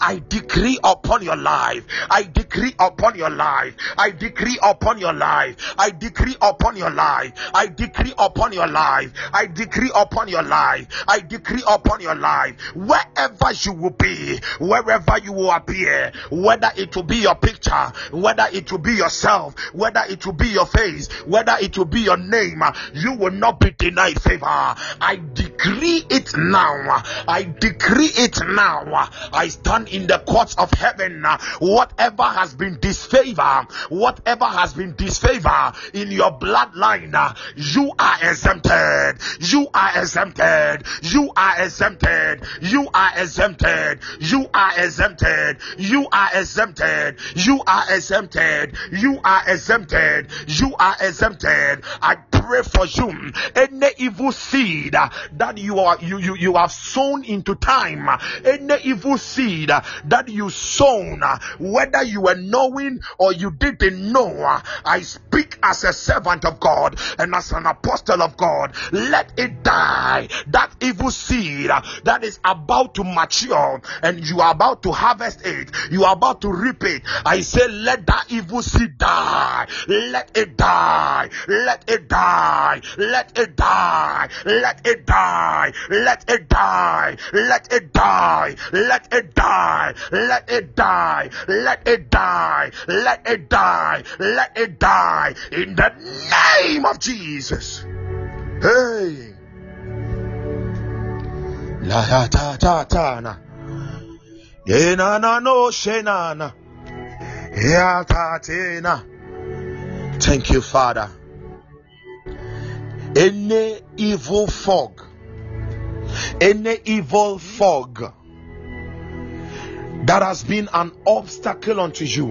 I decree upon your life. I decree upon your life. I decree upon your life. I decree upon your life. I decree upon your life. I decree upon your life. I decree upon your life wherever you will be wherever you will appear whether it will be your picture whether it will be yourself whether it will be your face whether it will be your name you will not be denied favor. I decree it now. I decree it now. I stand in the courts of heaven. Whatever has been disfavor whatever has been disfavor in your bloodline you are exempted. You are exempted. You are exempted you are exempted. You are exempted. You are exempted. You are exempted. You are exempted. You are exempted. I pray for you. Any evil seed that you are you you, you have sown into time any evil seed that you sown whether you were knowing or you didn't know i speak as a servant of god and as an apostle of god. Let it die. That evil seed that is about to mature and you are about to harvest it you are about to reap it i say let that evil seed die let it die let it die let it die let it die let it die let it die let it die let it die let it die let it die let it die in the name of jesus hey la ta ta ta na. Na na no shenana ya ta na. Thank you father. Any evil fog any evil fog that has been an obstacle unto you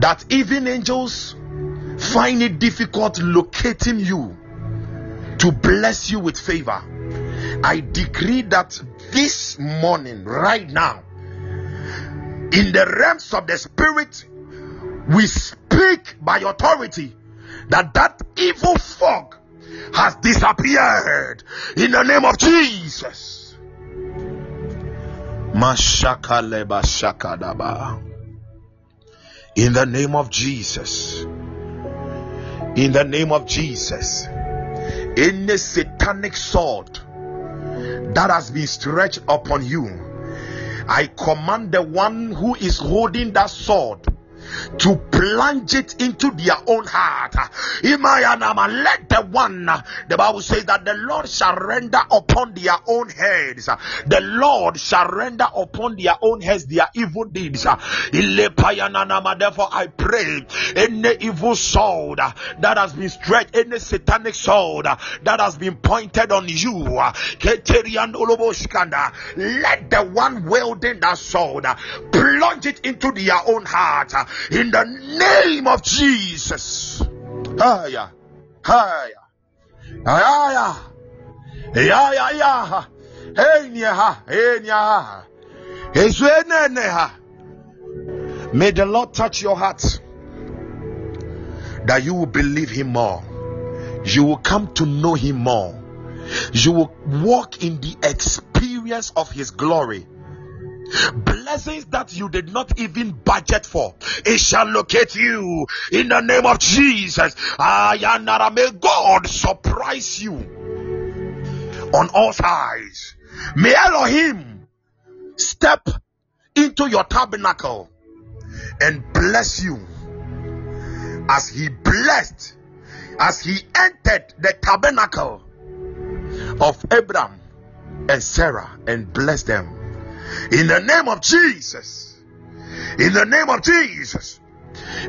that even angels find it difficult locating you to bless you with favor i decree that this morning right now in the realms of the spirit we speak by authority that that evil fog has disappeared in the name of Jesus. In the name of Jesus. In the name of Jesus. Any satanic sword that has been stretched upon you, I command the one who is holding that sword to plunge it into their own heart. Imayanama, let the one, the Bible says that the Lord shall render upon their own heads. The Lord shall render upon their own heads their evil deeds. Therefore, I pray any evil sword that has been stretched, any satanic sword that has been pointed on you, let the one wielding that sword plunge it into their own heart in the name of Jesus. Hiya, hiya, hiya. Enya, enya, Ezuenene. May the Lord touch your heart that you will believe Him more. You will come to know Him more. You will walk in the experience of His glory. Blessings that you did not even budget for, it shall locate you in the name of Jesus. Ayanara, may God surprise you on all sides. May Elohim step into your tabernacle and bless you as he blessed, as he entered the tabernacle of Abraham and Sarah and blessed them. In the name of Jesus. In the name of Jesus.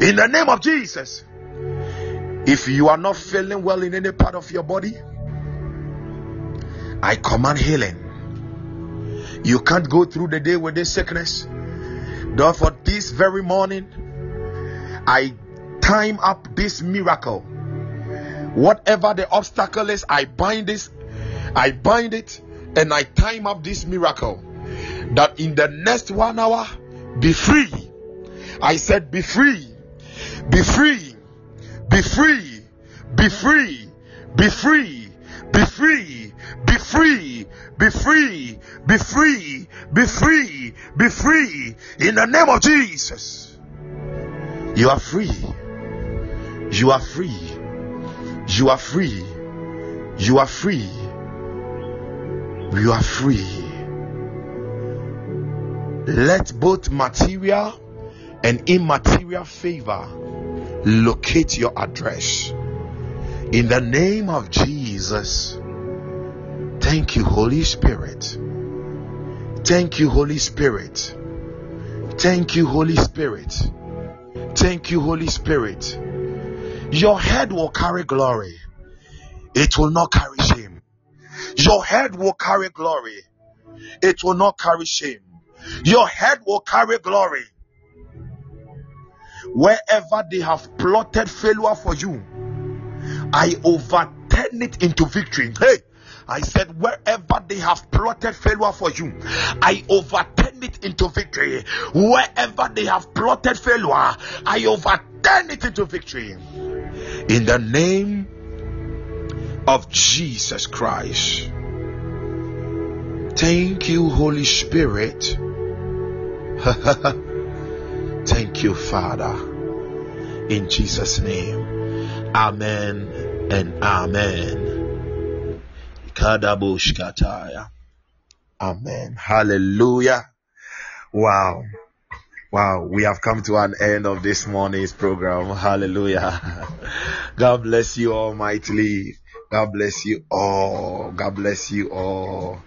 In the name of Jesus. If you are not feeling well in any part of your body, I command healing. You can't go through the day with this sickness. Therefore, this very morning, I time up this miracle. Whatever the obstacle is, I bind this, I bind it, and I time up this miracle. That in the next one hour, be free. I said, be free, be free, be free, be free, be free, be free, be free, be free, be free, be free, be free in the name of Jesus. You are free. You are free. You are free. You are free. You are free. Let both material and immaterial favor locate your address. In the name of Jesus. Thank you, Holy Spirit. Thank you, Holy Spirit. Thank you, Holy Spirit. Thank you, Holy Spirit. Your head will carry glory, it will not carry shame. Your head will carry glory, it will not carry shame. Your head will carry glory. Wherever they have plotted failure for you, I overturn it into victory. Hey, I said, wherever they have plotted failure for you, I overturn it into victory. Wherever they have plotted failure, I overturn it into victory. In the name of Jesus Christ. Thank you, Holy Spirit. Thank you, Father. In Jesus' name. Amen and amen. Amen. Hallelujah. Wow. Wow. We have come to an end of this morning's program. Hallelujah. God bless you almightily. God bless you all. God bless you all.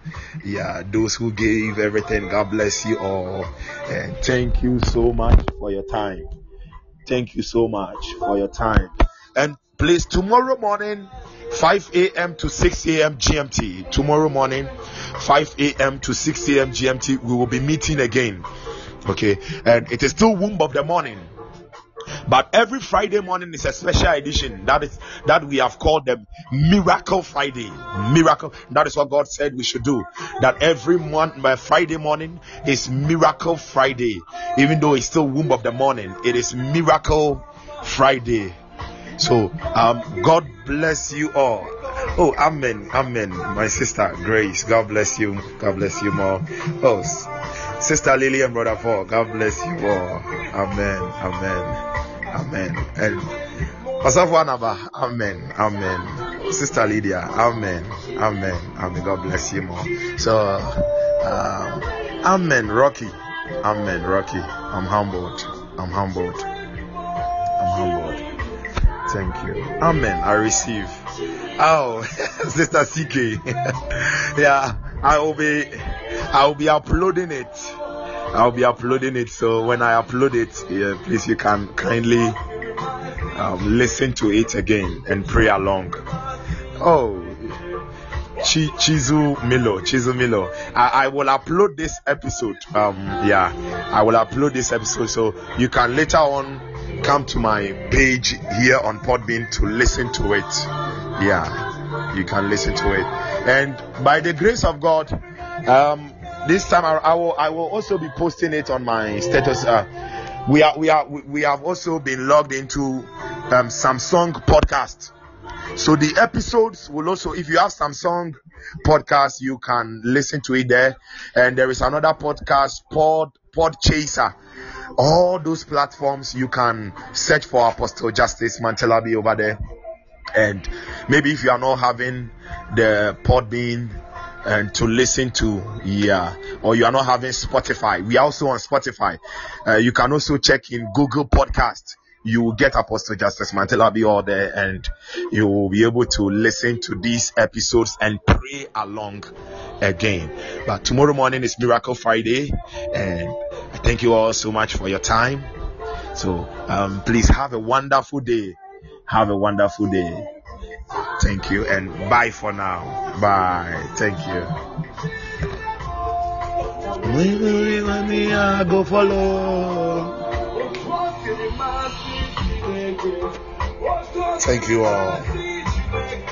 Yeah, those who gave everything, God bless you all. And thank you so much for your time. Thank you so much for your time. And please, tomorrow morning, 5 a.m. to 6 a.m. GMT. Tomorrow morning, 5 a.m. to 6 a.m. GMT, we will be meeting again. Okay, and it is still womb of the morning. But every Friday morning is a special edition that is that we have called the Miracle Friday. Miracle. That is what God said we should do. That every month, by Friday morning is Miracle Friday. Even though it's still womb of the morning, it is Miracle Friday. So, um, God bless you all. Oh, amen, amen. My sister Grace, God bless you. God bless you more. Oh, sister Lily and brother Paul, God bless you all. Amen, amen. Amen. And Pastor Anaba, Amen. Amen. Sister Lydia, Amen. Amen. Amen. God bless you more. So, um, Amen. Rocky. Amen. Rocky. I'm humbled. I'm humbled. I'm humbled. Thank you. Amen. I receive. Oh, Sister CK. yeah, I will be I will be uploading it. I'll be uploading it. So when I upload it, yeah, please you can kindly um, listen to it again and pray along. Oh, Ch- Chizu Milo, Chizu Milo. I, I will upload this episode. Um, yeah, I will upload this episode so you can later on come to my page here on Podbean to listen to it. Yeah, you can listen to it. And by the grace of God, um, this time I, I will I will also be posting it on my status. Uh, we are we are we have also been logged into um, Samsung podcast. So the episodes will also, if you have Samsung podcast, you can listen to it there. And there is another podcast, Pod Podchaser. All those platforms you can search for Apostle Justice Mantelabi over there. And maybe if you are not having the Podbean and to listen to yeah or you are not having spotify. We are also on spotify. Uh, you can also check in google podcast you will get apostle justice Mantelabi all there and you will be able to listen to these episodes and pray along again. But tomorrow morning is miracle friday and i thank you all so much for your time. So um, please have a wonderful day. Have a wonderful day Thank you and bye for now. Bye. Thank you. Go follow. Thank you all.